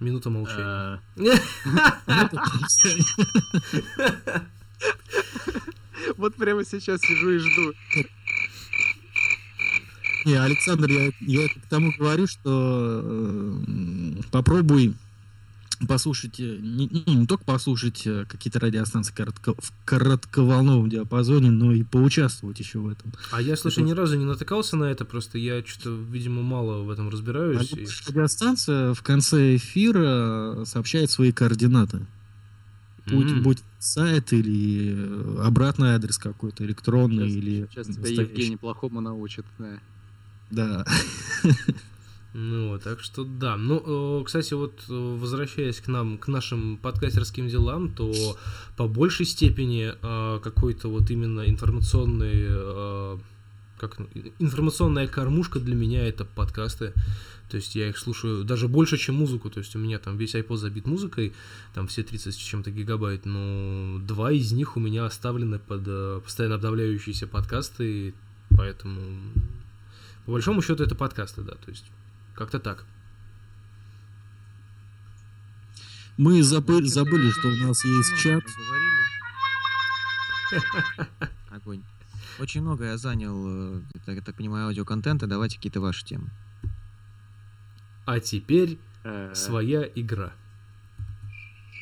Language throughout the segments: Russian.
Минута молчания. Вот прямо сейчас сижу и жду. Не, Александр, я, я к тому говорю, что э, попробуй послушать, э, не, не, не только послушать э, какие-то радиостанции коротко, в коротковолновом диапазоне, но и поучаствовать еще в этом. А я, слушай, ни разу не натыкался на это, просто я что-то, видимо, мало в этом разбираюсь. А и... Радиостанция в конце эфира сообщает свои координаты. Будь, mm-hmm. будь сайт или э, обратный адрес какой-то, электронный сейчас, или... Сейчас тебя Евгений плохому научит, да. Да. Ну вот, так что да. Ну, кстати, вот возвращаясь к нам, к нашим подкастерским делам, то по большей степени э, какой-то вот именно информационный, э, как информационная кормушка для меня это подкасты. То есть я их слушаю даже больше, чем музыку. То есть у меня там весь iPod забит музыкой, там все 30 с чем-то гигабайт, но два из них у меня оставлены под э, постоянно обновляющиеся подкасты, поэтому по большому счету это подкасты, да, то есть как-то так. Мы забыли, забыли, что у нас есть чат. Огонь. Очень много я занял, я так понимаю, аудиоконтента. Давайте какие-то ваши темы. А теперь э. своя игра.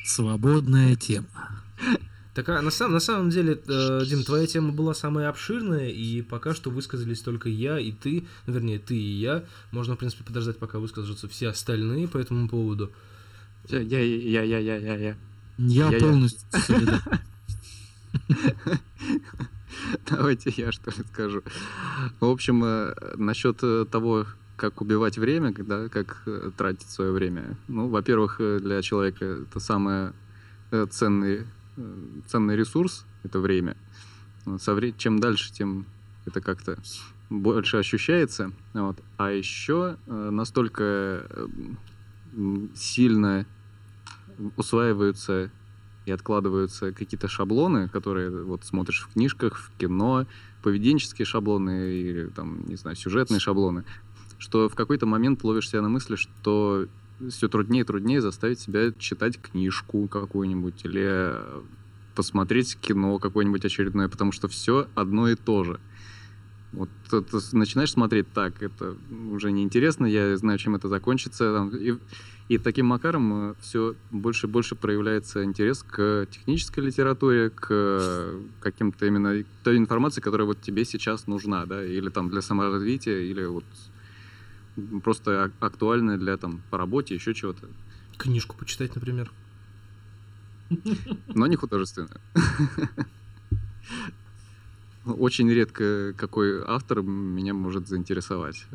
Свободная тема. Так, а на, сам, на самом деле, э, Дим, твоя тема была самая обширная, и пока что высказались только я и ты, ну, вернее, ты и я. Можно, в принципе, подождать, пока выскажутся все остальные по этому поводу. Я, я, я, я, я, я, я. Я, я полностью Давайте я что ли скажу. В общем, э, насчет э, того, как убивать время, да, как э, тратить свое время. Ну, во-первых, для человека это самое ценный ценный ресурс — это время. Со вре... Чем дальше, тем это как-то больше ощущается. Вот. А еще э, настолько э, сильно усваиваются и откладываются какие-то шаблоны, которые вот смотришь в книжках, в кино, поведенческие шаблоны или там, не знаю, сюжетные шаблоны, что в какой-то момент ловишь себя на мысли, что все труднее и труднее заставить себя читать книжку какую-нибудь или посмотреть кино какое-нибудь очередное, потому что все одно и то же. Вот ты начинаешь смотреть так, это уже неинтересно, я знаю, чем это закончится. И, и таким макаром э, все больше и больше проявляется интерес к технической литературе, к каким-то именно той информации, которая вот тебе сейчас нужна, да, или там для саморазвития, или вот просто актуальная для там по работе, еще чего-то. Книжку почитать, например. Но не художественную. Очень редко какой автор меня может заинтересовать.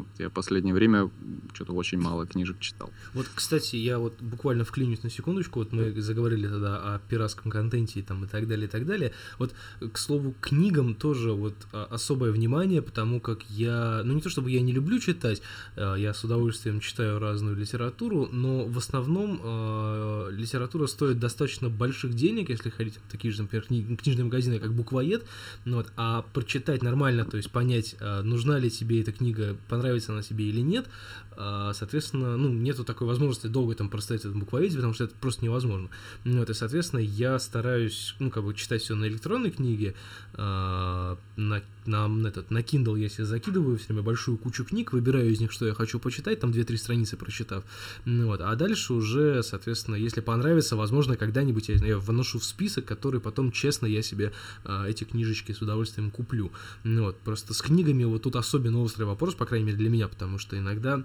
Вот я последнее время что-то очень мало книжек читал. Вот, кстати, я вот буквально вклинюсь на секундочку. Вот мы заговорили тогда о пиратском контенте и, там, и так далее, и так далее. Вот, к слову, книгам тоже вот а, особое внимание, потому как я, ну не то чтобы я не люблю читать, а, я с удовольствием читаю разную литературу, но в основном э, литература стоит достаточно больших денег, если ходить в такие же, например, книжные магазины, как Буквоед, ну, вот, а прочитать нормально, то есть понять, нужна ли тебе эта книга, понравится нравится она себе или нет, соответственно, ну, нету такой возможности долго там простоять в этом потому что это просто невозможно. Ну, и, соответственно, я стараюсь, ну, как бы читать все на электронной книге, а, на, на, этот, на Kindle я себе закидываю все время большую кучу книг, выбираю из них, что я хочу почитать, там 2-3 страницы прочитав, ну, вот, а дальше уже, соответственно, если понравится, возможно, когда-нибудь я, я выношу в список, который потом, честно, я себе а, эти книжечки с удовольствием куплю. Ну, вот, просто с книгами вот тут особенно острый вопрос, по крайней мере, для меня, потому что иногда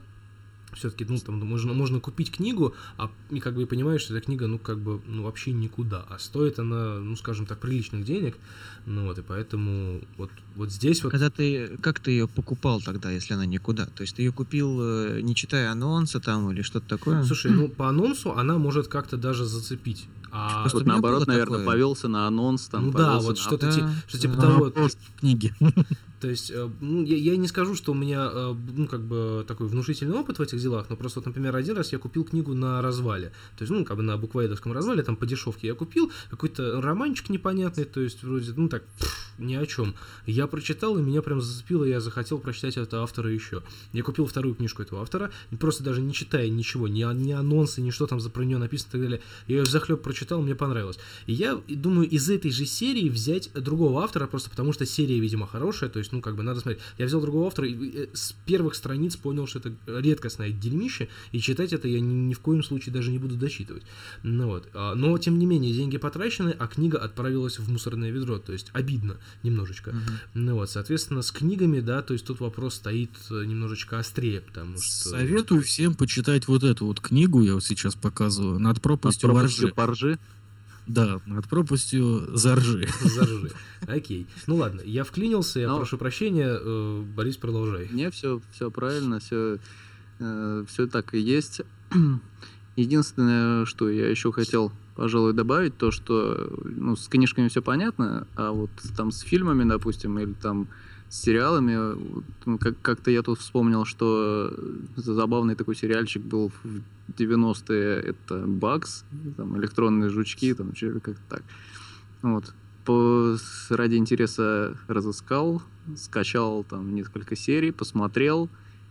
все-таки, ну, там, можно, можно купить книгу, а и как бы понимаешь, что эта книга, ну, как бы, ну, вообще никуда, а стоит она, ну, скажем так, приличных денег, ну, вот, и поэтому вот, вот здесь вот... Когда ты, как ты ее покупал тогда, если она никуда? То есть ты ее купил, э, не читая анонса там или что-то такое? Слушай, ну, по анонсу она может как-то даже зацепить. А вот наоборот, наверное, такое... повелся на анонс там. Ну да, вот что-то да, типа, что типа того. книги. То есть, э, ну, я, я не скажу, что у меня, э, ну, как бы такой внушительный опыт в этих делах, но просто, вот, например, один раз я купил книгу на развале. То есть, ну, как бы на буквоедовском развале, там по дешевке я купил, какой-то романчик непонятный, то есть, вроде, ну, так, пфф, ни о чем. Я прочитал, и меня прям зацепило, я захотел прочитать этого автора еще. Я купил вторую книжку этого автора, просто даже не читая ничего, ни, ни анонсы, ни что там за про нее написано и так далее. Я ее взахлеб прочитал, мне понравилось. И я думаю, из этой же серии взять другого автора, просто потому что серия, видимо, хорошая, то есть, ну, как бы надо смотреть. Я взял другого автора и э, с первых страниц понял, что это редкостное дерьмище, и читать это я ни, ни в коем случае даже не буду дочитывать. Ну вот. А, но, тем не менее, деньги потрачены, а книга отправилась в мусорное ведро, то есть обидно немножечко. Мгм. Ну вот, соответственно, с книгами, да, то есть тут вопрос стоит э, немножечко острее, потому что... Советую всем почитать вот эту вот книгу, я вот сейчас показываю, «Над пропастью От воржи». поржи. Да, «Над пропастью заржи». Заржи. Окей. Ну ладно, я вклинился, я Ну. прошу прощения. э, Борис, продолжай. Не, все, все правильно, все, все так и есть. Единственное, что я еще хотел, пожалуй, добавить, то, что ну, с книжками все понятно, а вот там с фильмами, допустим, или там с сериалами, как- как-то я тут вспомнил, что забавный такой сериальчик был в 90-е, это Бакс, там электронные жучки, там как-то так. Вот. По, ради интереса разыскал, скачал там несколько серий, посмотрел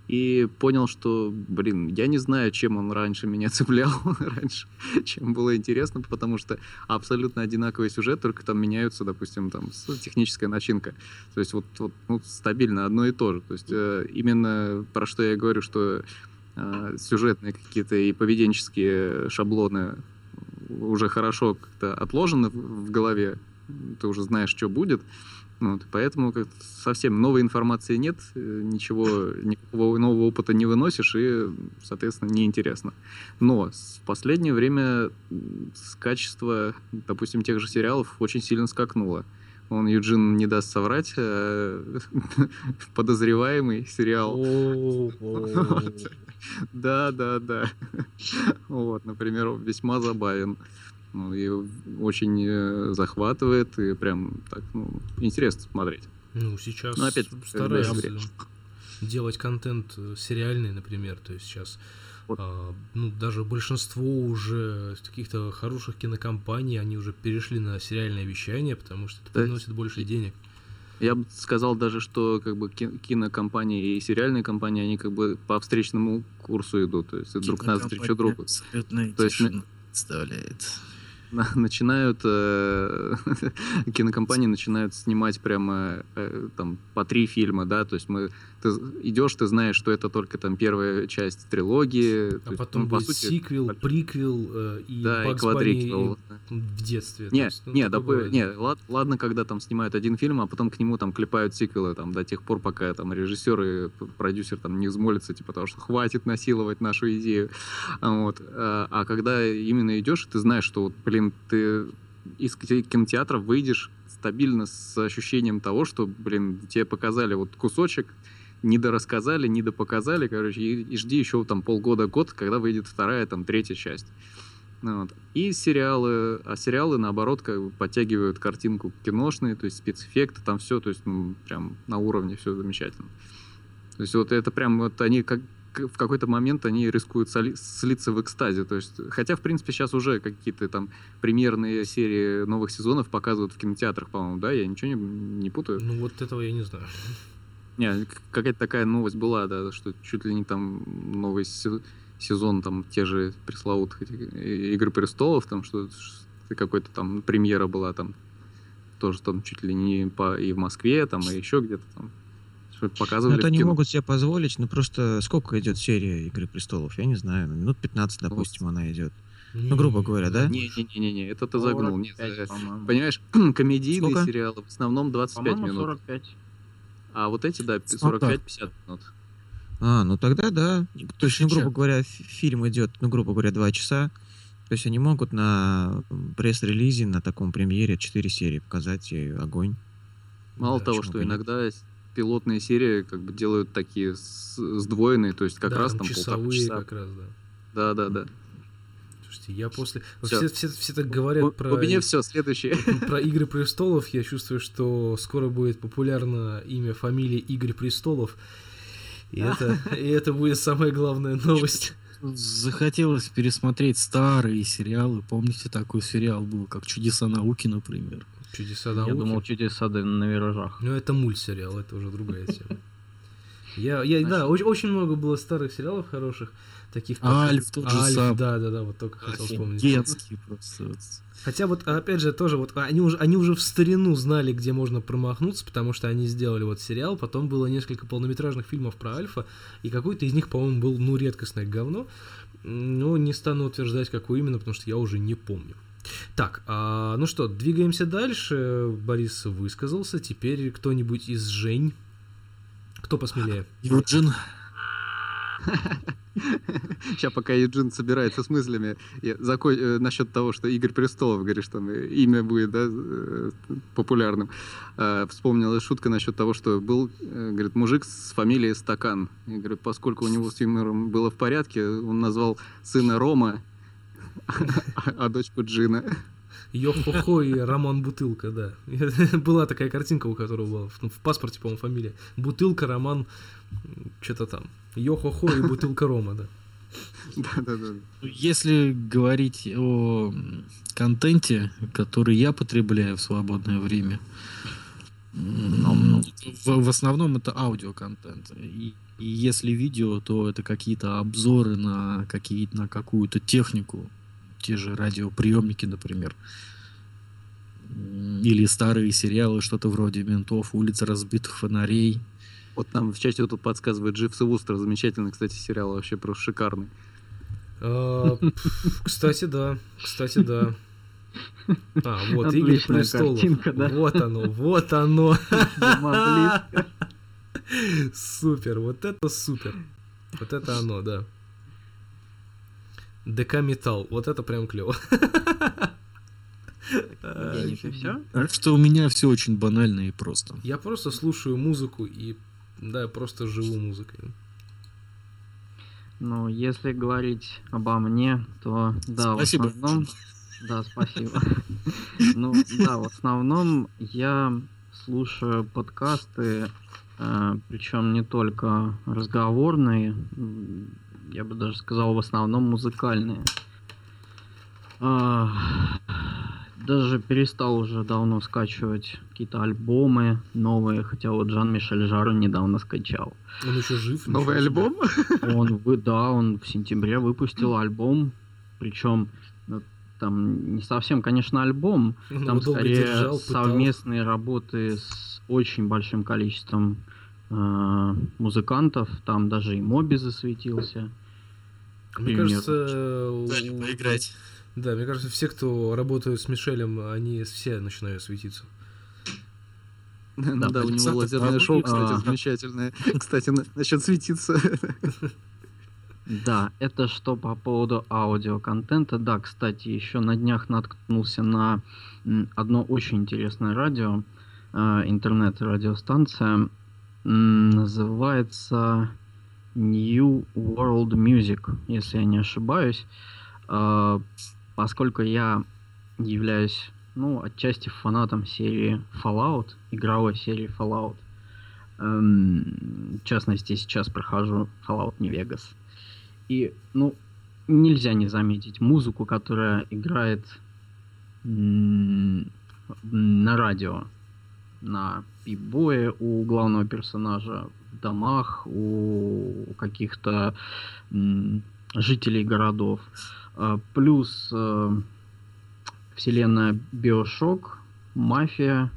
и понял, что, блин, я не знаю, чем он раньше меня цеплял, раньше, чем было интересно, потому что абсолютно одинаковый сюжет, только там меняются, допустим, там техническая начинка. То есть вот, вот ну, стабильно одно и то же. То есть э, именно про что я говорю, что э, сюжетные какие-то и поведенческие шаблоны уже хорошо как-то отложены в голове, ты уже знаешь, что будет. Вот, поэтому как совсем новой информации нет, э, ничего, никакого нового опыта не выносишь, и, соответственно, неинтересно. Но в последнее время качества, допустим, тех же сериалов очень сильно скакнуло. Он, Юджин, не даст соврать, э, подозреваемый сериал да, да, да. Вот, например, весьма забавен. Ну, и очень э, захватывает, и прям так, ну, интересно смотреть. Ну, сейчас Ну, опять, стараются когда делать контент э, сериальный, например. То есть сейчас Вот. а, ну, даже большинство уже каких-то хороших кинокомпаний, они уже перешли на сериальное вещание, потому что это Да. приносит больше денег. Я бы сказал даже, что как бы ки- кинокомпании и сериальные компании, они как бы по встречному курсу идут, то есть друг навстречу другу. То есть, представляет. На- начинают э, кинокомпании начинают снимать прямо э, там по три фильма, да, то есть мы ты идешь, ты знаешь, что это только там первая часть трилогии, А есть, потом ну, по сути, сиквел, большой- приквел э, и да, и Bugs квадриквел. в детстве. Не, есть, ну, не, бывает. не, лад- ладно, когда там снимают один фильм, а потом к нему там клепают сиквелы там до тех пор, пока там режиссер и продюсер там не взмолятся, типа того, что хватит насиловать нашу идею. А Вот. А а когда именно идешь, ты знаешь, что вот, блин, ты из ки- кинотеатра выйдешь стабильно с ощущением того, что, блин, тебе показали вот кусочек, не дорассказали, не допоказали, короче, и, и жди еще там полгода-год, когда выйдет вторая, там, третья часть. Ну вот. И сериалы, а сериалы, наоборот, как бы подтягивают картинку киношные, то есть спецэффекты, там все, то есть, ну, прям на уровне все замечательно. То есть вот это прям вот они как в какой-то момент они рискуют соли- слиться в экстазе. То есть, хотя, в принципе, сейчас уже какие-то там премьерные серии новых сезонов показывают в кинотеатрах, по-моему, да? Я ничего не, не путаю. Ну, вот этого я не знаю. Не, какая-то такая новость была, да, что чуть ли не там новый се- сезон, там те же пресловутых и- Игры престолов, там что какой-то там премьера была там тоже там чуть ли не по и в Москве, там и еще где-то там что Ну, показывали это они кино. могут себе позволить, но просто сколько идет серия Игры престолов? Я не знаю, ну, минут 15, допустим, она идет. Ну, грубо говоря, да? Не, не, не, не, не, это ты загнул. Нет, 45, э, понимаешь, комедийные Сколько? сериалы в основном 25 По-моему, минут. 45. А вот эти, да, Стандарт. 45-50 минут. А, ну тогда да. То есть, ну, грубо говоря, фи- фильм идет, ну, грубо говоря, два часа. То есть они могут на пресс-релизе, на таком премьере 4 серии показать и огонь. Мало Да, того, что нет? иногда пилотные серии как бы делают такие сдвоенные, то есть как Да, раз там там полтора часа. как раз, да. Да, да, да. Слушайте, я после... Всё. Все, все, все так говорят У- про... У меня все, следующее. Про Игры престолов я чувствую, что скоро будет популярно имя, фамилия Игорь Престолов. И это, и это будет самая главная новость. Захотелось пересмотреть старые сериалы. Помните, такой сериал был, как «Чудеса науки», например? Чудеса Я науки. думал, чудеса на виражах. Ну, это мультсериал, это уже другая тема. Я, я, да, очень, очень много было старых сериалов хороших, таких как Альф тот же Альф, самый. да, да, да, вот только хотел вспомнить. Офигенский просто. Хотя вот, опять же, тоже вот они уже, они уже в старину знали, где можно промахнуться, потому что они сделали вот сериал, потом было несколько полнометражных фильмов про Альфа, и какой-то из них, по-моему, был, ну, редкостное говно, но не стану утверждать, какой именно, потому что я уже не помню. Так, а, ну что, двигаемся дальше. Борис высказался. Теперь кто-нибудь из Жень. Кто посмелее? Юджин. Сейчас, пока Юджин собирается с мыслями, э, насчет того, что Игорь Престолов, говоришь, там э, имя будет да, э, популярным. Вспомнилась шутка насчет того, что был, говорит, мужик с фамилией Стакан. И, говорит, поскольку у него с юмором было в порядке, он назвал сына Рома, а дочку Джина. Йо-хо-хо и Роман Бутылка, да. Была такая картинка, у которого была в, ну, в паспорте, по-моему, фамилия. Бутылка, Роман, что-то там. Йо-хо-хо и Бутылка Рома, да. Да-да-да. Если говорить о контенте, который я потребляю в свободное время, м, в, в основном это аудиоконтент. И, и если видео, то это какие-то обзоры на, какие на какую-то технику, те же радиоприемники, например. Или старые сериалы, что-то вроде «Ментов», «Улица разбитых фонарей». Вот нам в чате вот тут подсказывает Дживс и Вустер. Замечательный, кстати, сериал вообще просто шикарный. А, Кстати, да. Кстати, да. А, вот, Игорь Отличная Престолов. картинка, да. Вот оно, вот оно. Супер, вот это супер. Вот это оно, да. ДК Металл, вот это прям клево. Все? Так что у меня все очень банально и просто. Я просто слушаю музыку и, да, просто живу музыкой. Ну, если говорить обо мне, то да, Спасибо. в основном... Да, спасибо. Ну, да, в основном я слушаю подкасты, причем не только разговорные, я бы даже сказал, в основном музыкальные. А, Даже перестал уже давно скачивать какие-то альбомы новые, хотя вот Жан-Мишель Жару недавно скачал. Он еще жив. Новый альбом? Он, вы- да, он в сентябре выпустил альбом, причем ну, там не совсем, конечно, альбом, Он там скорее держал, совместные работы с очень большим количеством музыкантов, там даже и Моби засветился. Мне кажется, поиграть. Да, мне кажется, все, кто работают с Мишелем, они все начинают светиться. Да, у него лазерное шоу, кстати, а. замечательное. Кстати, на- насчет светиться. Да, это что по поводу аудиоконтента. Да, кстати, еще на днях наткнулся на одно очень интересное радио, э, интернет-радиостанция. Называется New World Music, если я не ошибаюсь. Э, Поскольку я являюсь, ну, отчасти фанатом серии Fallout, игровой серии Fallout. Эм, В частности, сейчас прохожу Fallout New Vegas. И, ну, нельзя не заметить музыку, которая играет на радио. На пибое у главного персонажа, в домах у каких-то жителей городов. А, Плюс э, вселенная Биошок, Мафия.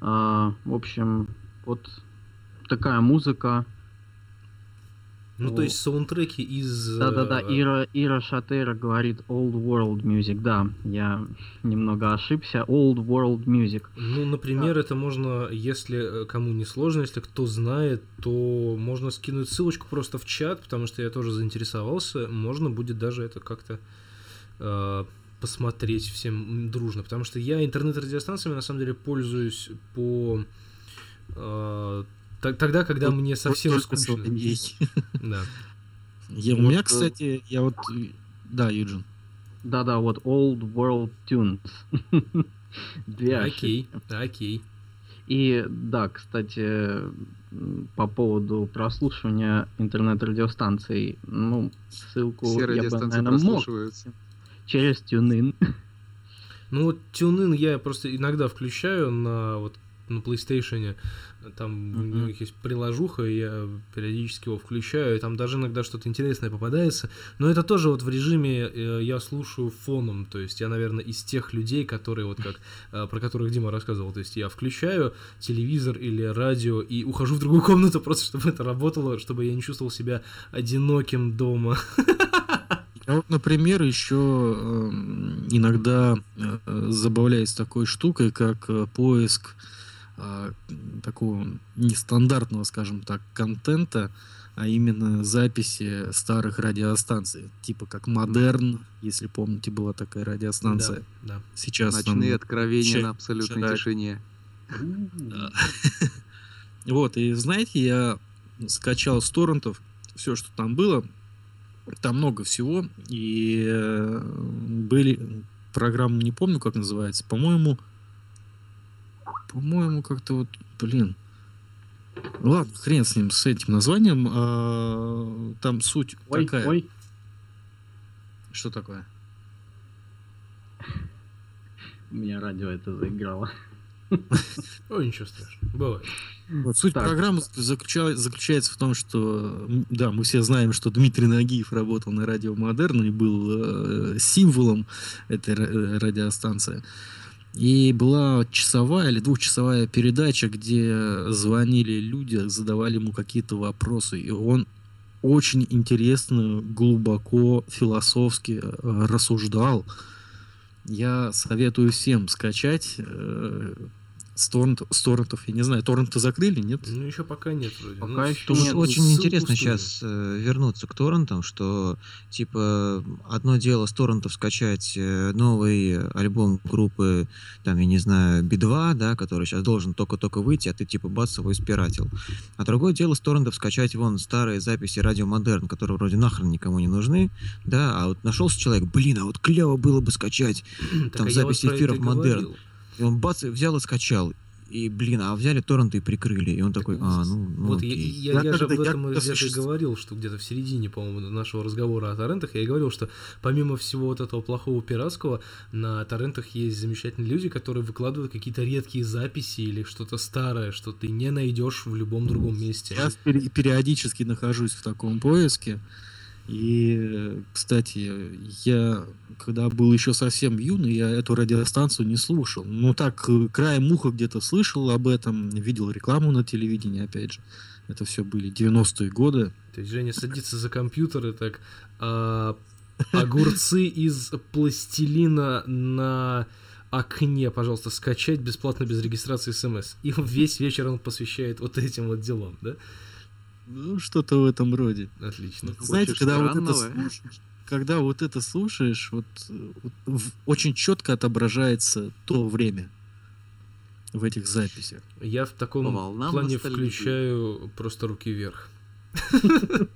А, В общем, вот такая музыка, Ну, то О. есть саундтреки из... Да-да-да, э, Ира, Ира Шатера говорит Old World Music, да, я немного ошибся, Old World Music. Ну, например, это можно, если э, кому не сложно, если кто знает, то можно скинуть ссылочку просто в чат, потому что я тоже заинтересовался. Можно будет даже это как-то э, посмотреть всем дружно, потому что я интернет-радиостанциями на самом деле пользуюсь по э, тогда, когда Вот- мне совсем скучно. Да. Я- у меня, э, кстати, я вот... э, Да, Юджин. Да-да, вот Old World Tunes. Две Окей, окей. И да, кстати, по поводу прослушивания интернет-радиостанций, ну, ссылку Все я бы, радиостанции наверное, мог через TuneIn. Ну вот TuneIn я просто иногда включаю на вот на PlayStation, там у Мгм. них есть приложуха, и я периодически его включаю, и там даже иногда что-то интересное попадается, но это тоже вот в режиме э, я слушаю фоном, то есть я, наверное, из тех людей, которые вот как, э, про которых Дима рассказывал, то есть я включаю телевизор или радио и ухожу в другую комнату просто, чтобы это работало, чтобы я не чувствовал себя одиноким дома. Вот, например, еще эм, иногда э, забавляюсь такой штукой, как э, поиск а, такого нестандартного, скажем так, контента, а именно записи старых радиостанций, типа как Модерн, если помните, была такая радиостанция. Да, да. Сейчас там- Ночные откровения ча- на абсолютной ча- тишине. Вот, и знаете, я скачал с торрентов все, что там было. Там много всего. И э, были программы, не помню, как называется. По-моему, по-моему, как-то вот, блин. Ладно, хрен с ним, с этим названием. А, там суть Ой, какая? ой, Что такое? у меня радио это заиграло. Ой, ничего страшного, бывает. Вот суть Так. программы заключа- заключается в том, что, да, мы все знаем, что Дмитрий Нагиев работал на радио Модерн и был э, символом этой э, радиостанции. И была часовая или двухчасовая передача, где звонили люди, задавали ему какие-то вопросы, и он очень интересно, глубоко, философски э, рассуждал. Я советую всем скачать э, с, торрент- с торрентов. Я не знаю, торренты закрыли, нет? Ну, еще пока нет вроде. Пока Ну, еще нет. очень интересно сейчас э, вернуться к торрентам, что типа одно дело с торрентов скачать э, новый альбом группы, там, я не знаю, Би-2, да, который сейчас должен только-только выйти, а ты типа бац его испиратил. А другое дело с торрентов скачать вон старые записи Радио Модерн, которые вроде нахрен никому не нужны, да, а вот нашелся человек, блин, а вот клево было бы скачать, там а записи эфиров Модерн. И он бац, взял и скачал. И, блин, а взяли торренты и прикрыли. И он такой, а, ну, ну Вот я, окей. я, Я я же об этом где-то и существую- говорил, что где-то в середине, по-моему, нашего разговора о торрентах, я и говорил, что помимо всего вот этого плохого пиратского, на торрентах есть замечательные люди, которые выкладывают какие-то редкие записи или что-то старое, что ты не найдешь в любом другом месте. Я периодически нахожусь в таком поиске. И, кстати, я, когда был еще совсем юный, я эту радиостанцию не слушал. Ну так, э, краем уха где-то слышал об этом, видел рекламу на телевидении, опять же. Это все были 90-е годы. То есть Женя садится за компьютер и так а, огурцы из пластилина на окне, пожалуйста, скачать бесплатно без регистрации смс. И весь вечер он посвящает вот этим вот делам, да? Ну, что-то в этом роде. Отлично. Знаете, Хочешь когда вот это слушаешь, когда вот это слушаешь, вот, вот в- очень четко отображается то время в этих записях. Я в таком плане ностальгии. включаю просто руки вверх.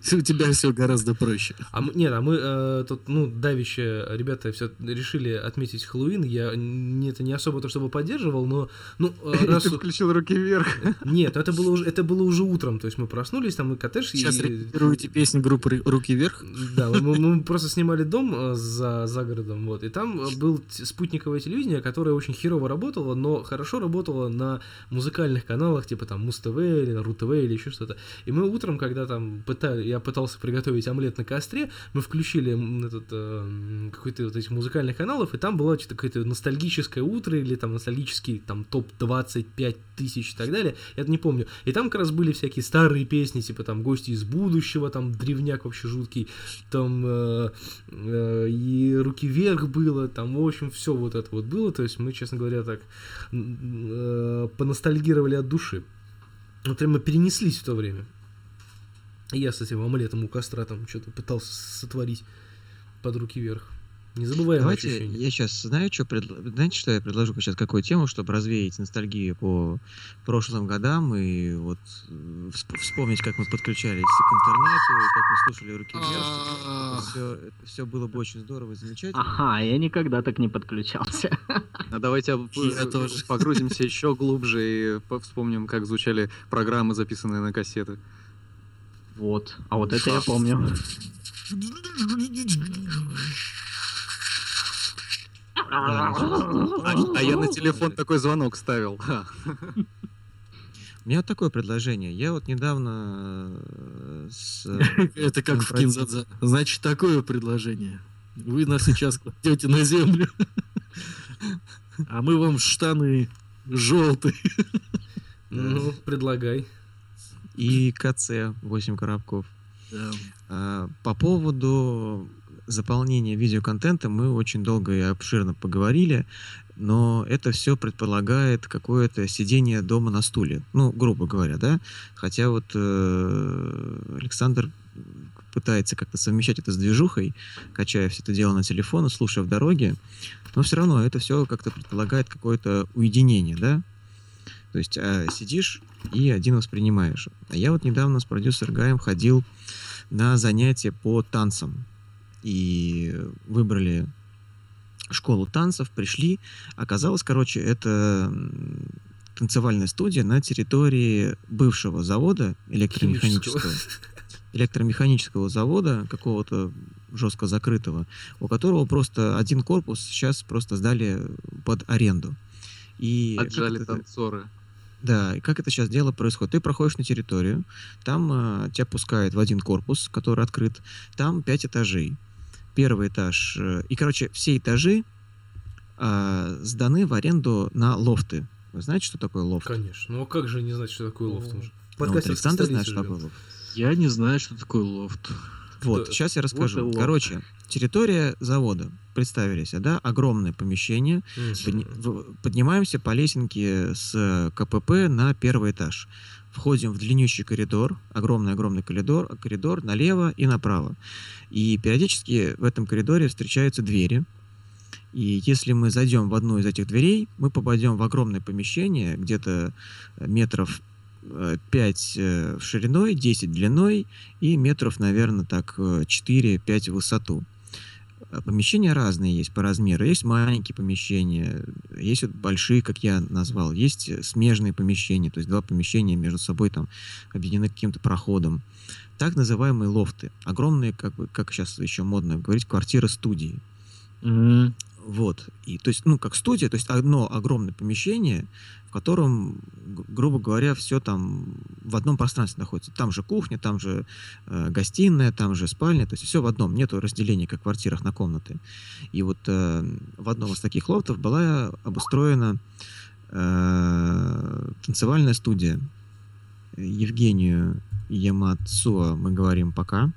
У тебя все гораздо проще. А мы, нет, а мы э, тут, ну, давище, ребята все решили отметить Хэллоуин. Я не, это не особо то, чтобы поддерживал, но, ну, э, раз... Ты включил руки вверх. Нет, это было уже, это было уже утром, то есть мы проснулись, там мы коттедж... Сейчас и- репетируете песню группы «Ры- «Руки вверх». Да, мы, мы просто снимали дом э, за, за городом, вот, и там э, был спутниковое телевидение, которое очень херово работало, но хорошо работало на музыкальных каналах, типа там Муз-ТВ или РУ-ТВ или еще что-то. И мы утром, когда там пытали, я пытался приготовить омлет на костре, мы включили этот, э, какой-то вот этих музыкальных каналов, и там было что-то какое-то ностальгическое утро или там ностальгический там топ-25 тысяч и так далее, я это не помню. И там как раз были всякие старые песни, типа там «Гости из будущего», там «Древняк» вообще жуткий, там э, э, и «Руки вверх» было, там, в общем, все вот это вот было, то есть мы, честно говоря, так э, поностальгировали от души. Вот прямо перенеслись в то время. Я с этим омлетом у костра там что-то пытался сотворить под руки вверх. Незабываемое Давайте ощущение. я сейчас знаю, что предл- знаете, что я предложу сейчас какую тему, чтобы развеять ностальгию по прошлым годам и вот э, всп- вспомнить, как мы подключались к интернету, и как мы слушали руки вверх. Все, все было бы очень здорово и замечательно. Ага, я никогда так не подключался. А давайте погрузимся еще глубже и по- вспомним, как звучали программы, записанные на кассеты. Вот. А вот это я помню. А, а я на телефон такой звонок ставил. У меня вот такое предложение. Я вот недавно э, с... Это как в. Кинзадза. Значит, такое предложение. Вы нас сейчас кладете на землю, а мы вам штаны желтые. Ну, предлагай. И КЦ 8 коробков. Да. А, По поводу заполнения видеоконтента мы очень долго и обширно поговорили, но это все предполагает какое-то сидение дома на стуле. Ну, грубо говоря, да. Хотя вот э, Александр пытается как-то совмещать это с движухой, качая все это дело на телефон слушая в дороге, но все равно это все как-то предполагает какое-то уединение, да. То есть а, сидишь и один воспринимаешь. А я вот недавно с продюсером Гаем ходил на занятия по танцам. И выбрали школу танцев, пришли. Оказалось, короче, это танцевальная студия на территории бывшего завода электромеханического. электромеханического завода, какого-то жестко закрытого, у которого просто один корпус сейчас просто сдали под аренду. И Отжали танцоры. Да, и как это сейчас дело происходит? Ты проходишь на территорию, там э, тебя пускают в один корпус, который открыт, там пять этажей. Первый этаж, э, и, короче, все этажи э, сданы в аренду на лофты. Вы знаете, что такое лофт? Конечно. Ну а как же не знать, что такое лофт? В Ну, вот Александр знает, что такое лофт. Я не знаю, что такое лофт. Вот, Что- сейчас я расскажу. лофт. Короче, территория завода, представились, да, огромное помещение. Подни- Поднимаемся по лесенке с КПП на первый этаж. Входим в длиннющий коридор, огромный-огромный коридор, коридор налево и направо. И периодически в этом коридоре встречаются двери. И если мы зайдем в одну из этих дверей, мы попадем в огромное помещение, где-то э, метров 5 шириной, 10 длиной и метров, наверное, так 4-5 в высоту. А Помещения разные есть по размеру. Есть маленькие помещения, есть вот большие, как я назвал, есть э, смежные помещения, то есть два помещения между собой там объединены каким-то проходом. Так называемые лофты. Огромные, как бы, как сейчас еще модно говорить, квартиры-студии. М, Вот. И, то есть, ну, как студия, то есть одно огромное помещение, в котором, грубо говоря, все там в одном пространстве находится. Там же кухня, там же э, гостиная, там же спальня, то есть все в одном. Нету разделения, как в квартирах, на комнаты. И вот э, в одном из таких лофтов была обустроена э, танцевальная студия. Евгению Ямацуа мы говорим пока.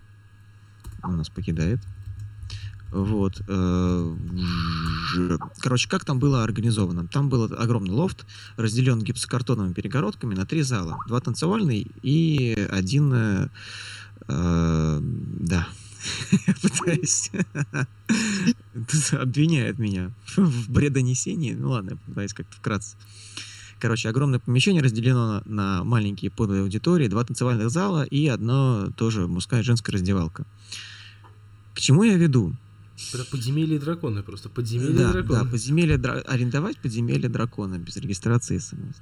Он нас покидает. Вот. э, Короче, как там было организовано? Там был огромный лофт, разделен гипсокартоновыми перегородками на три зала. Два танцевальный и один... э, э, да. Пытаюсь... Обвиняет меня в бредонесении. Ну ладно, я пытаюсь как-то вкратце. Короче, огромное помещение разделено на, маленькие аудитории, два танцевальных зала и одно тоже мужская и женская раздевалка. К чему я веду? Подземелье и драконы просто. Подземелье Да, драконы. да, подземелье дра- арендовать подземелье дракона без регистрации СМС.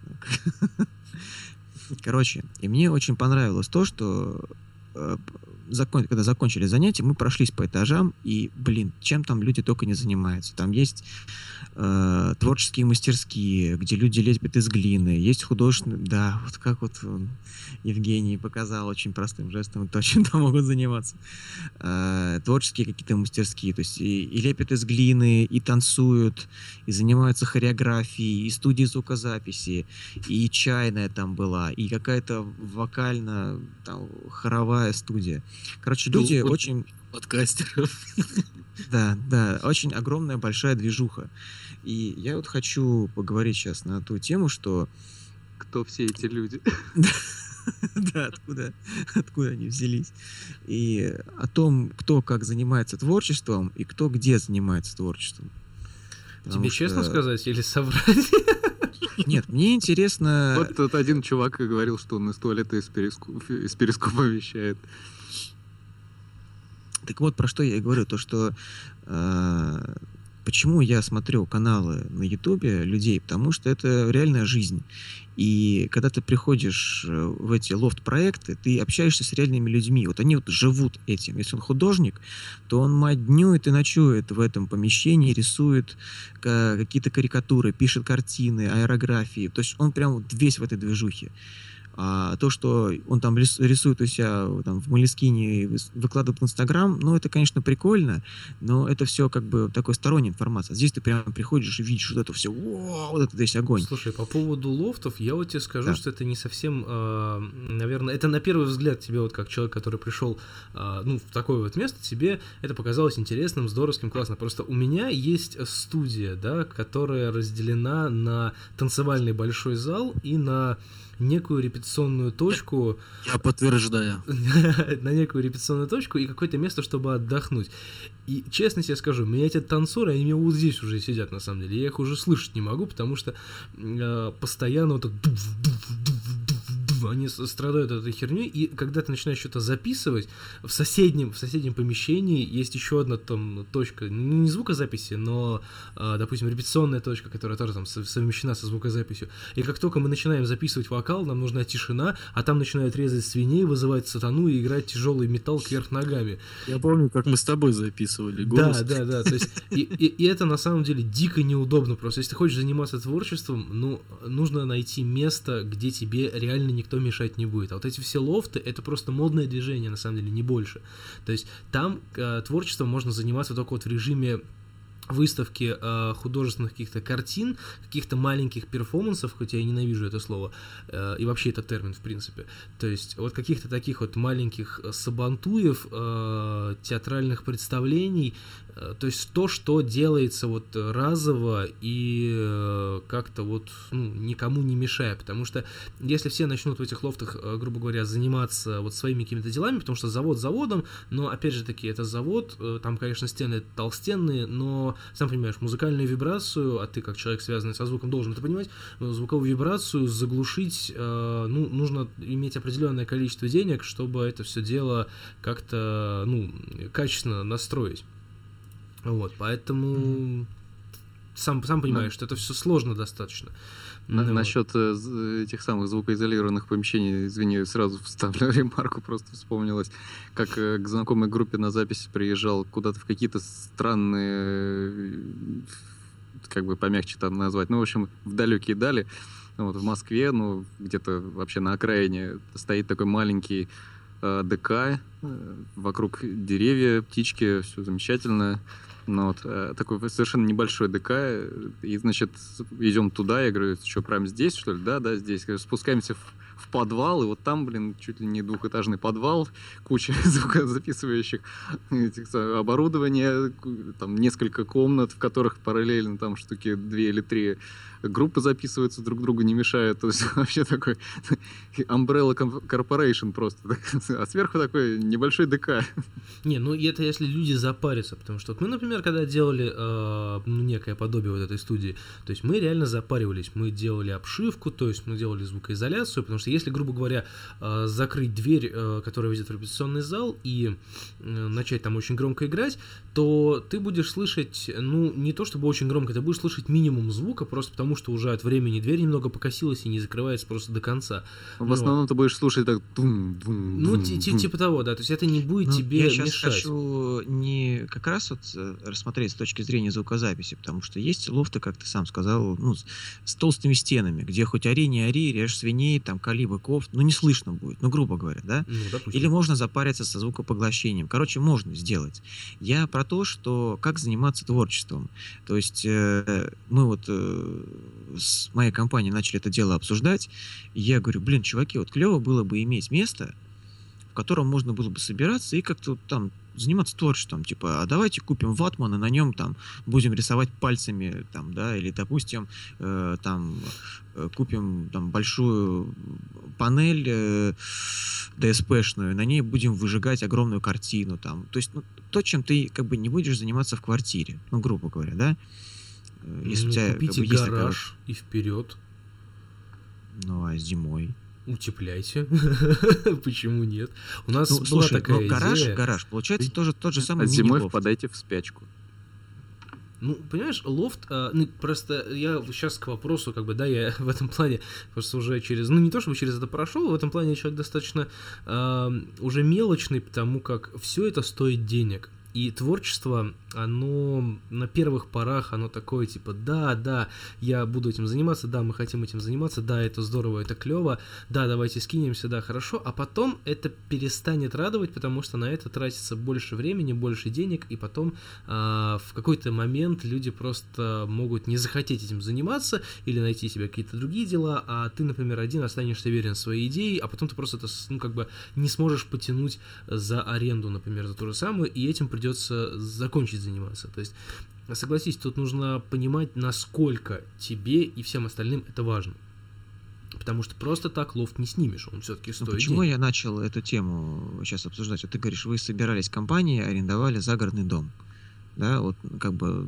да. Короче, и мне очень понравилось то, что э, закон- когда закончили занятия, мы прошлись по этажам, и, блин, чем там люди только не занимаются. Там есть э, творческие мастерские, где люди лепят из глины, есть художественные, да, вот как вот он, Евгений показал очень простым жестом, то, чем там могут заниматься. Э, творческие какие-то мастерские, то есть и, и лепят из глины, и танцуют, и занимаются хореографией, и студии звукозаписи, и чайная там была, и какая-то вокально там, хоровая студия. Короче, люди вот- очень Подкастеров. да, да, очень огромная большая движуха. И я вот хочу поговорить сейчас на ту тему, что Кто все эти люди? да, откуда, откуда они взялись. И о том, кто как занимается творчеством и кто где занимается творчеством. Потому Тебе что... честно сказать или соврать? Нет, мне интересно... Вот тут один чувак говорил, что он из туалета из, перископа, из перископа вещает. Так вот, про что я и говорю, то что э, почему я смотрю каналы на Ютубе людей, потому что это реальная жизнь. И когда ты приходишь э, в эти лофт-проекты, ты общаешься с реальными людьми. Вот они вот живут этим. Если он художник, то он мать днюет и ночует в этом помещении, рисует какие-то карикатуры, пишет картины, аэрографии. То есть он прям вот весь в этой движухе. А то, что он там рисует у себя там, в Малискине и выкладывает в Инстаграм, ну, это, конечно, прикольно, но это все как бы такой сторонняя информация. Здесь ты прямо приходишь и видишь вот это все, вот это весь огонь. Слушай, по поводу лофтов, я вот тебе скажу, да. что это не совсем, э, наверное, это на первый взгляд тебе вот как человек, который пришел, э, ну, в такое вот место, тебе это показалось интересным, здоровским, классно. Просто у меня есть студия, да, которая разделена на танцевальный большой зал и на некую репетиционную точку. Я подтверждаю. на некую репетиционную точку и какое-то место, чтобы отдохнуть. И честно тебе скажу, меня эти танцоры, они у меня вот здесь уже сидят, на самом деле. Я их уже слышать не могу, потому что э, постоянно вот они страдают от этой херни, и когда ты начинаешь что-то записывать, в соседнем, в соседнем помещении есть еще одна там точка, не звукозаписи, но, а, допустим, репетиционная точка, которая тоже там совмещена со звукозаписью. И как только мы начинаем записывать вокал, нам нужна тишина, а там начинают резать свиней, вызывать сатану и играть тяжелый металл кверх ногами. Я помню, как мы с тобой записывали голос. Да, да, да. То есть, и, и, и это на самом деле дико неудобно просто. Если ты хочешь заниматься творчеством, ну, нужно найти место, где тебе реально никто мешать не будет. А вот эти все лофты, это просто модное движение, на самом деле, не больше. То есть там э, творчеством можно заниматься только вот в режиме выставки э, художественных каких-то картин, каких-то маленьких перформансов, хоть я ненавижу это слово, э, и вообще это термин, в принципе. То есть вот каких-то таких вот маленьких сабантуев, э, театральных представлений, Э, то есть то, что делается вот разово и э, как-то вот ну, никому не мешая, потому что если все начнут в этих лофтах, э, грубо говоря, заниматься вот своими какими-то делами, потому что завод заводом, но опять же таки это завод, там, конечно, стены толстенные, но сам понимаешь, музыкальную вибрацию, а ты как человек, связанный со звуком, должен это понимать, звуковую вибрацию заглушить, ну, нужно иметь определенное количество денег, чтобы это все дело как-то, ну, качественно настроить. Вот, поэтому mm-hmm. сам, сам понимаешь, да. что это все сложно достаточно. На, ну, насчет э, этих самых звукоизолированных помещений, извини, сразу вставлю ремарку, просто вспомнилось, как э, к знакомой группе на записи приезжал куда-то в какие-то странные, э, как бы помягче там назвать, ну, в общем, в далекие дали, вот, в Москве, ну, где-то вообще на окраине стоит такой маленький э, ДК, э, вокруг деревья, птички, все замечательно. Ну, вот, э, такой совершенно небольшой ДК, и, значит, идем туда, я говорю, что, прямо здесь, что ли? Да, да, здесь. Спускаемся в, в подвал, и вот там, блин, чуть ли не двухэтажный подвал, куча звукозаписывающих этих, оборудования, там несколько комнат, в которых параллельно там штуки две или три группы записываются, друг другу не мешают. То есть вообще такой Umbrella Corporation просто. А сверху такой небольшой ДК. Не, ну это если люди запарятся, потому что вот мы, например, когда делали э, ну, некое подобие вот этой студии, то есть мы реально запаривались, мы делали обшивку, то есть мы делали звукоизоляцию, потому что если, грубо говоря, э, закрыть дверь, э, которая ведет в репетиционный зал, и э, начать там очень громко играть, то ты будешь слышать, ну, не то чтобы очень громко, ты будешь слышать минимум звука, просто потому что уже от времени дверь немного покосилась и не закрывается просто до конца. В ну, основном ты будешь слушать так тум, тум, Ну, типа того, да, то есть это не будет ну, тебе я мешать. Я сейчас хочу не как раз вот рассмотреть с точки зрения звукозаписи, потому что есть лофты, как ты сам сказал, ну, с толстыми стенами, где хоть ори, не ори, режь свиней, там, кали быков, ну, не слышно будет, ну, грубо говоря, да? Ну, Или можно запариться со звукопоглощением. Короче, можно сделать. Я про то, что как заниматься творчеством. То есть э, мы вот э, с моей компанией начали это дело обсуждать, и я говорю, блин, чуваки, вот клево было бы иметь место, в котором можно было бы собираться и как-то там заниматься творчеством, типа, а давайте купим ватман и на нем там будем рисовать пальцами, там, да, или, допустим, э, там э, купим там большую панель э, DSP-шную, на ней будем выжигать огромную картину, там, то есть ну, то, чем ты как бы не будешь заниматься в квартире, ну, грубо говоря, да, Э, если у Ну, тебя как бы, есть такая гараж и вперед. ну, а зимой? Утепляйте. Почему нет? У нас Ну, была слушай, такая ну, гараж, идея. гараж, получается тоже тот же самый А зимой мини-лофт. впадайте в спячку. Ну, понимаешь, лофт, а, ну, просто я сейчас к вопросу, как бы, да, я в этом плане просто уже через, ну, не то чтобы через это прошел, в этом плане я человек достаточно а, уже мелочный, потому как все это стоит денег. И творчество, оно на первых порах, оно такое, типа, да, да, я буду этим заниматься, да, мы хотим этим заниматься, да, это здорово, это клево, да, давайте скинемся, да, хорошо, а потом это перестанет радовать, потому что на это тратится больше времени, больше денег, и потом а, в какой-то момент люди просто могут не захотеть этим заниматься или найти себе какие-то другие дела, а ты, например, один останешься верен своей идее, а потом ты просто это, ну, как бы не сможешь потянуть за аренду, например, за ту же самую, и этим придется закончить заниматься. То есть, согласись, тут нужно понимать, насколько тебе и всем остальным это важно. Потому что просто так лофт не снимешь, он все-таки Ну, стоит почему денег. я начал эту тему сейчас обсуждать? Вот ты говоришь, вы собирались в компании, арендовали загородный дом. Да, вот как бы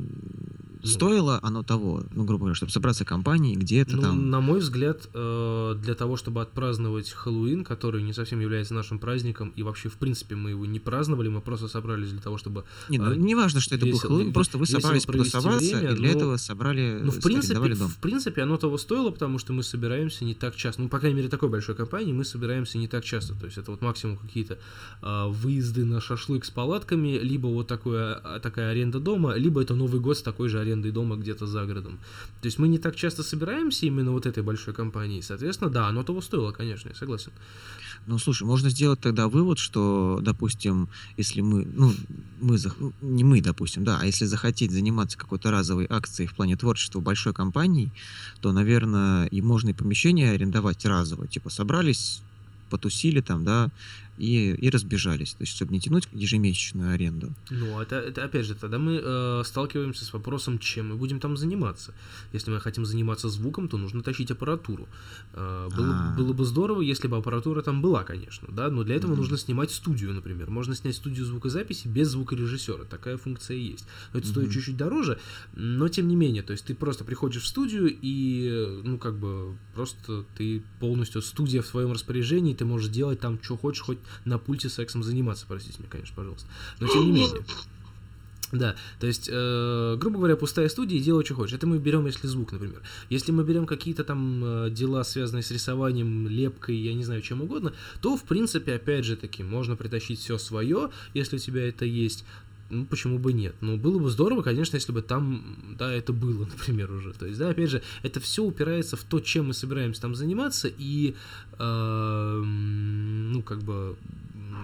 Ну. стоило оно того, ну, грубо говоря, чтобы собраться в компании, где-то Ну, там... на мой взгляд, э, для того, чтобы отпраздновать Хэллоуин, который не совсем является нашим праздником, и вообще, в принципе, мы его не праздновали, мы просто собрались для того, чтобы... Не, ну, а, не важно, что это был весело- Хэллоуин, просто вы собрались потусоваться, время, и для но- этого собрали, Ну, в принципе, дом. в принципе, оно того стоило, потому что мы собираемся не так часто. Ну, по крайней мере, такой большой компании мы собираемся не так часто. То есть это вот максимум какие-то а, выезды на шашлык с палатками, либо вот такое, а, такая аренда дома, либо это Новый год с такой же арендой дома где-то за городом. То есть мы не так часто собираемся именно вот этой большой компанией. Соответственно, да, оно того стоило, конечно, я согласен. Ну, слушай, можно сделать тогда вывод, что, допустим, если мы, ну, мы, зах- не мы, допустим, да, а если захотеть заниматься какой-то разовой акцией в плане творчества большой компании, то, наверное, и можно и помещение арендовать разово. Типа собрались, потусили там, да, и, и разбежались. То есть, чтобы не тянуть ежемесячную аренду. Ну, это, это опять же, тогда мы э, сталкиваемся с вопросом, чем мы будем там заниматься. Если мы хотим заниматься звуком, то нужно тащить аппаратуру. Э, было, А. было бы здорово, если бы аппаратура там была, конечно, да, но для этого Мгм. нужно снимать студию, например. Можно снять студию звукозаписи без звукорежиссера, такая функция есть. Но это стоит Мгм. чуть-чуть дороже, но тем не менее, то есть ты просто приходишь в студию и, ну, как бы, просто ты полностью студия в своем распоряжении, ты можешь делать там, что хочешь, хоть на пульте сексом заниматься, простите меня, конечно, пожалуйста. Но тем не менее. Да, то есть, э, грубо говоря, пустая студия делай, что хочешь. Это мы берем, если звук, например. Если мы берем какие-то там э, дела, связанные с рисованием, лепкой, я не знаю, чем угодно, то, в принципе, опять же таки, можно притащить все свое, если у тебя это есть. Ну, почему бы нет? Ну, было бы здорово, конечно, если бы там, да, это было, например, уже. То есть, да, опять же, это все упирается в то, чем мы собираемся там заниматься, и, э, ну, как бы,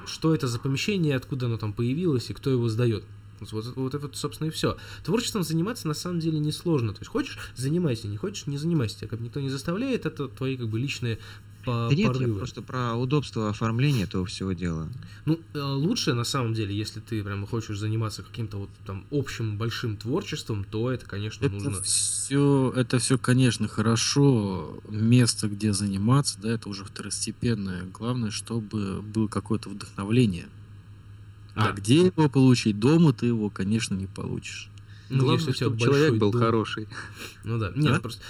что это за помещение, откуда оно там появилось и кто его сдает. Вот, вот, вот собственно, и все. Творчеством заниматься на самом деле несложно. То есть хочешь, занимайся, не хочешь, не занимайся. Тебя как никто не заставляет, это твои как бы личные по- Да нет, я порывы. просто про удобство оформления этого всего дела. Ну, э, лучше, на самом деле, если ты прям хочешь заниматься каким-то вот там общим большим творчеством, то это, конечно, Это нужно. все, это все, конечно, хорошо. Место, где заниматься, да, это уже второстепенное. Главное, чтобы было какое-то вдохновление. Да. А где его получить? Дома ты его, конечно, не получишь. Ну, Главное, если чтобы человек был дом. хороший. Ну да. Нет, А? просто,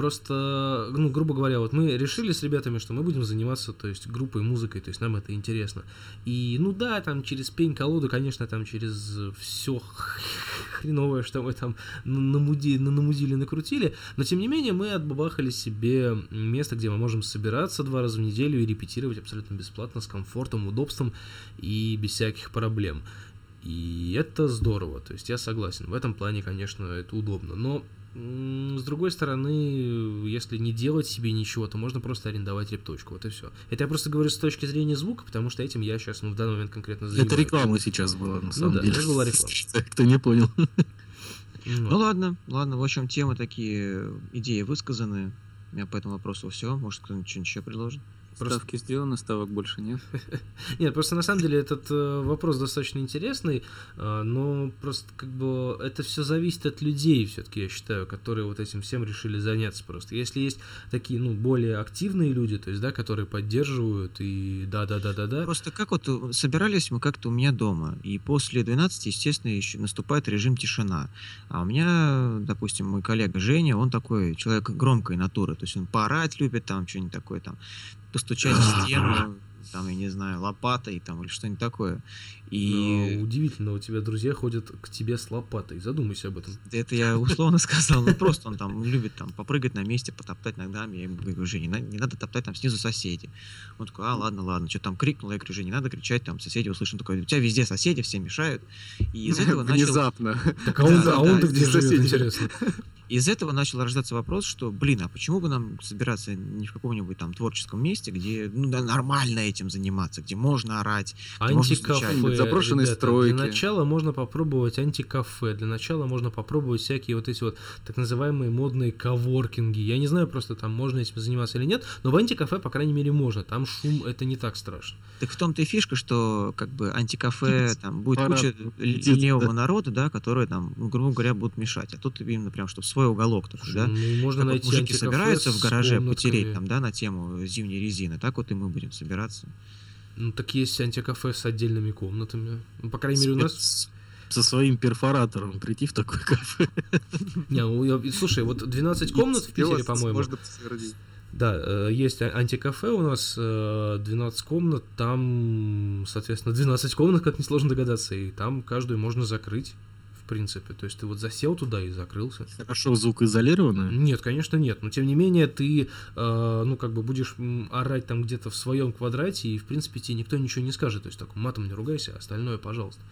просто, ну, грубо говоря, вот мы решили с ребятами, что мы будем заниматься, то есть, группой, музыкой, то есть, нам это интересно. И, ну да, там через пень-колоду, конечно, там через все хреновое, что мы там на- намуди- на- намудили, накрутили, но, тем не менее, мы отбабахали себе место, где мы можем собираться два раза в неделю и репетировать абсолютно бесплатно, с комфортом, удобством и без всяких проблем. И это здорово, то есть я согласен. В этом плане, конечно, это удобно. Но с другой стороны, если не делать себе ничего, то можно просто арендовать репточку. Вот и все. Это я просто говорю с точки зрения звука, потому что этим я сейчас, ну, в данный момент конкретно занимаюсь. Это реклама сейчас была, на самом да, деле. это была реклама. Кто не понял. Ну, Ну ладно, ладно, в общем, темы такие, идеи высказаны. У меня по этому вопросу все. Может, кто-нибудь что-нибудь еще предложит? Просто- Ставки сделаны, ставок больше нет. Нет, просто на самом деле этот э, вопрос достаточно интересный, э, но просто как бы это все зависит от людей, все-таки я считаю, которые вот этим всем решили заняться просто. Если есть такие, ну, более активные люди, то есть, да, которые поддерживают и да-да-да-да-да. Просто как вот э, собирались мы как-то у меня дома, и после 12, естественно, еще наступает режим тишина. А у меня, допустим, мой коллега Женя, он такой человек громкой натуры, то есть он поорать любит, там что-нибудь такое, там, постучать в стену, там, я не знаю, лопатой там или что-нибудь такое. И Но удивительно, у тебя друзья ходят к тебе с лопатой. Задумайся об этом. это я условно сказал, ну просто он там любит там попрыгать на месте, потоптать ногами. Я ему говорю, Женя, не, не надо топтать там снизу соседи. Он такой, а, ладно, ладно, что там крикнул, я говорю, Женя, не надо кричать, там соседи услышат. Он такой, у тебя везде соседи, все мешают. И из этого начал Внезапно. Так а он, Да, а он-то да, где соседи. интересно? Из этого начал рождаться вопрос, что, блин, а почему бы нам собираться не в каком-нибудь там творческом месте, где ну, да, нормально этим заниматься, где можно орать, где можно Антикафе. стучать? Заброшенные ребята, стройки. Для начала можно попробовать антикафе. Для начала можно попробовать всякие вот эти вот так называемые модные коворкинги. Я не знаю, просто там можно этим заниматься или нет, но в антикафе, по крайней мере, можно. Там шум это не так страшно. Так в том-то и фишка, что как бы антикафе, там будет Парад куча левого да. народа, да, которые там, ну, грубо говоря, будут мешать. А тут именно прям, чтобы свой уголок такой, да. Ну, можно Как вот найти мужики антикафе собираются в гараже потереть там, да, на тему зимней резины, так вот и мы будем собираться. Ну, так есть антикафе с отдельными комнатами. Ну, по крайней мере, у нас... Со своим перфоратором прийти в такое кафе. Не, ну, я- слушай, вот 12 комнат в Питере, по-моему. Можно подтвердить. Да, э, есть а- антикафе у нас, э, 12 комнат, там, соответственно, 12 комнат, как несложно догадаться, и там каждую можно закрыть, принципе. То есть ты вот засел туда и закрылся. Хорошо звукоизолированное. Нет, конечно, нет. Но тем не менее, ты, э, ну, как бы будешь орать там где-то в своем квадрате, и, в принципе, тебе никто ничего не скажет. То есть так матом не ругайся, а остальное, пожалуйста.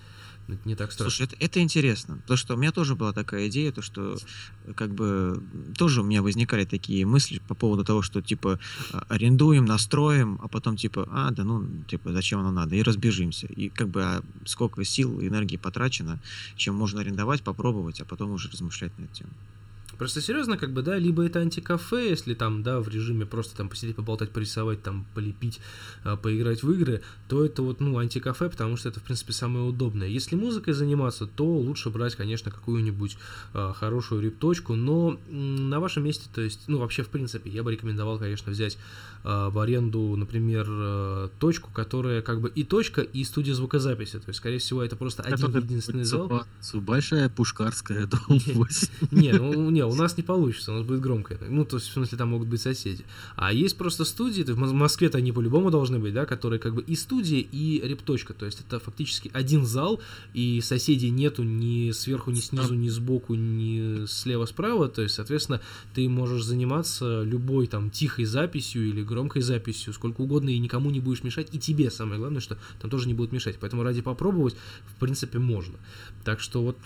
Это не так страшно. Слушай, это, это интересно, потому что у меня тоже была такая идея, то что э, как бы тоже у меня возникали такие мысли по поводу того, что типа а, арендуем, настроим, а потом типа, а, да ну, типа, зачем оно надо, и разбежимся. И как бы а сколько сил и энергии потрачено, чем можно арендовать, попробовать, а потом уже размышлять на эту тему. Просто серьезно, как бы, да, либо это антикафе, если там, да, в режиме просто там посидеть, поболтать, порисовать, там, полепить, а, поиграть в игры, то это вот, ну, антикафе, потому что это, в принципе, самое удобное. Если музыкой заниматься, то лучше брать, конечно, какую-нибудь а, хорошую рип-точку, но м, на вашем месте, то есть, ну, вообще, в принципе, я бы рекомендовал, конечно, взять а, в аренду, например, а, точку, которая как бы и точка, и студия звукозаписи, то есть, скорее всего, это просто один единственный зал. Большая Пушкарская, дом 8. Не, ну, не, у нас не получится, у нас будет громко. Ну, то есть, в смысле, там могут быть соседи. А есть просто студии, то в Москве-то они по-любому должны быть, да, которые как бы и студия, и репточка. То есть это фактически один зал, и соседей нету ни сверху, ни снизу, ни сбоку, ни слева-справа. То есть, соответственно, ты можешь заниматься любой там тихой записью или громкой записью, сколько угодно, и никому не будешь мешать. И тебе самое главное, что там тоже не будут мешать. Поэтому ради попробовать, в принципе, можно. Так что вот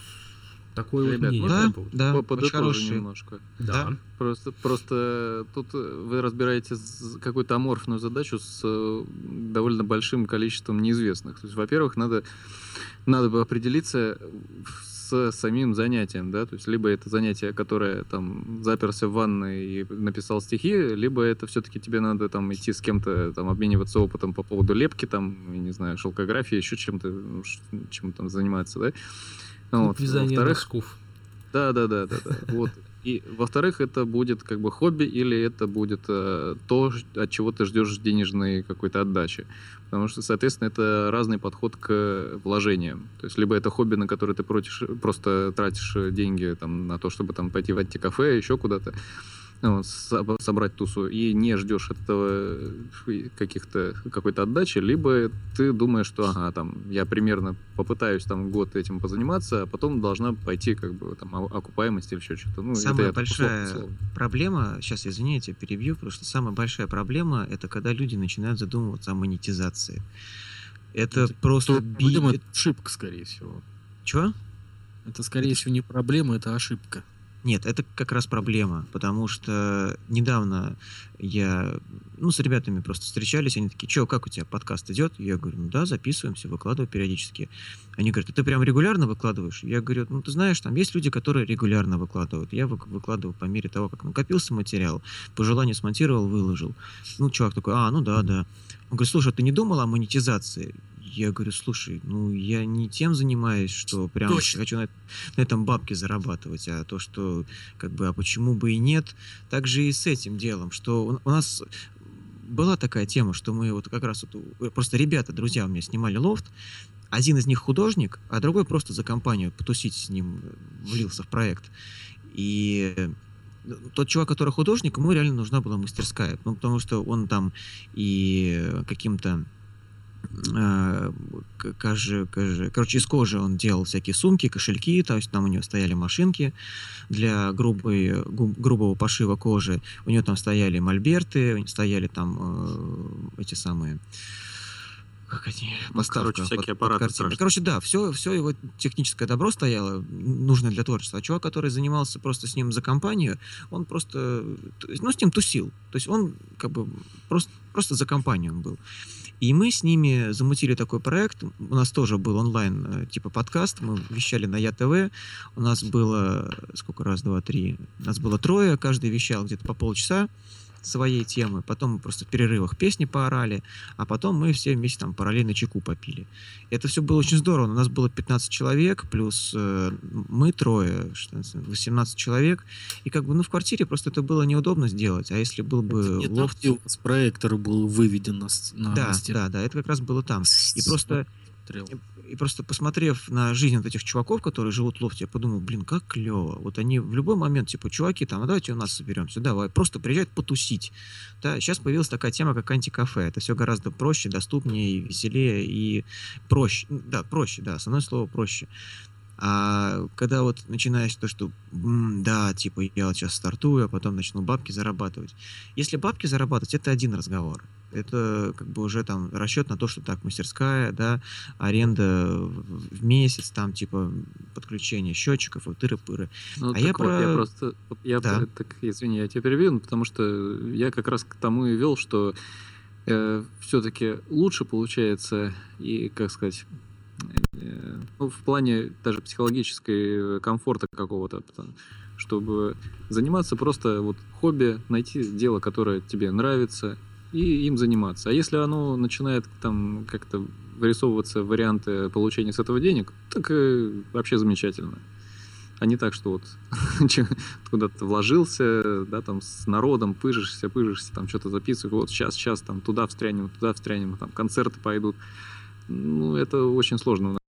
такое вот Ребят, мнение. можно по Да, поводу. да, По- очень хороший. немножко. Да. Просто, просто тут э, вы разбираете какую-то аморфную задачу с э, довольно большим количеством неизвестных. То есть, во-первых, надо, надо бы определиться с самим занятием, да, то есть либо это занятие, которое там заперся в ванной и написал стихи, либо это все-таки тебе надо там идти с кем-то там обмениваться опытом по поводу лепки, там, я не знаю, шелкографии, еще чем-то, ну, чем там заниматься, да. Вот. Вязание Во-вторых, носков. да, да, да, да, да. Вот. И во-вторых, это будет как бы хобби или это будет э, то, от чего ты ждешь денежной какой-то отдачи. Потому что, соответственно, это разный подход к вложениям. То есть либо это хобби, на которое ты протишь, просто тратишь деньги там, на то, чтобы там пойти в антикафе, еще куда-то, собрать тусу, и не ждешь от этого э, каких-то какой-то отдачи, либо ты думаешь, что ага, там я примерно попытаюсь там год этим позаниматься, а потом должна пойти как бы там окупаемость или еще что-то. Ну, Самая это условно- большая условно. проблема, сейчас извините, перебью, просто самая большая проблема это когда люди начинают задумываться о монетизации. Это Это просто То, би... Ошибка, скорее всего. Чё? Это, скорее всего, не проблема, это ошибка. Нет, это как раз проблема, потому что недавно я, ну, с ребятами просто встречались, они такие, что, как у тебя подкаст идет? Я говорю, ну да, записываемся, выкладываю периодически. Они говорят, а ты прям регулярно выкладываешь? Я говорю, ну, ты знаешь, там есть люди, которые регулярно выкладывают. Я выкладываю по мере того, как накопился материал, по желанию смонтировал, выложил. Ну, чувак такой, а, ну да, да. Он говорит, слушай, а ты не думал о монетизации? Я говорю, слушай, ну я не тем занимаюсь, что прям Точно. хочу на, на этом бабки зарабатывать, а то, что как бы, а почему бы и нет, так же и с этим делом, что у, у нас была такая тема, что мы вот как раз вот, просто ребята, друзья у меня снимали лофт, один из них художник, а другой просто за компанию потусить с ним влился в проект. И э, тот чувак, который художник, ему реально нужна была мастерская. Ну, потому что он там и каким-то кожи, кожи- короче, из кожи он делал всякие сумки, кошельки, то есть там у него стояли машинки для грубой, грубого пошива кожи, у него там стояли мольберты, стояли там э, эти самые как они, Ну, поставка короче, под- всякие под аппараты страшные. Короче, да, все, все его техническое добро стояло, нужное для творчества. А чувак, который занимался просто с ним за компанию, он просто, то есть, ну, с ним тусил. То есть он как бы просто, просто за компанию он был. И мы с ними замутили такой проект. У нас тоже был онлайн э, типа подкаст. Мы вещали на ЯТВ. У нас было сколько раз, два, три. У нас было трое. Каждый вещал где-то по полчаса своей темы. Потом мы просто в перерывах песни поорали. А потом мы все вместе там параллельно чеку попили. Это все было очень здорово. У нас было 15 человек, плюс э, мы трое, 16, 18 человек. И как бы, ну, в квартире просто это было неудобно сделать. А если был бы Это там, лофт... где у вас проектор был выведен на, на Да, стену. да, да, это как раз было там. И просто, смотрел. и просто посмотрев на жизнь вот этих чуваков, которые живут в лофте, я подумал, блин, как клево. Вот они в любой момент, типа, чуваки, там, а давайте у нас соберемся, давай, просто приезжают потусить. Да, сейчас появилась такая тема, как антикафе. Это все гораздо проще, доступнее, веселее и проще. Да, проще, да, основное слово проще. А когда вот начинаешь то, что «М, да, типа я вот сейчас стартую, а потом начну бабки зарабатывать. Если бабки зарабатывать, это один разговор. Это как бы уже там расчет на то, что так, мастерская, да, аренда в месяц, там типа подключение счетчиков и тыры-пыры. Ну, А так я вот, я про- просто, вот я, Да. про- так, извини, я тебя перебью, ну, потому что я как раз к тому и вел, что все-таки лучше получается и, как сказать, э, ну, в плане даже психологической комфорта какого-то, чтобы заниматься просто вот хобби, найти дело, которое тебе нравится, и им заниматься. А если оно начинает там как-то вырисовываться варианты получения с этого денег, так и вообще замечательно. А не так, что вот куда-то вложился, да, там с народом пыжишься, пыжишься, там что-то записываешь, вот сейчас, сейчас там туда встрянем, туда встрянем, там концерты пойдут. Ну, это очень сложно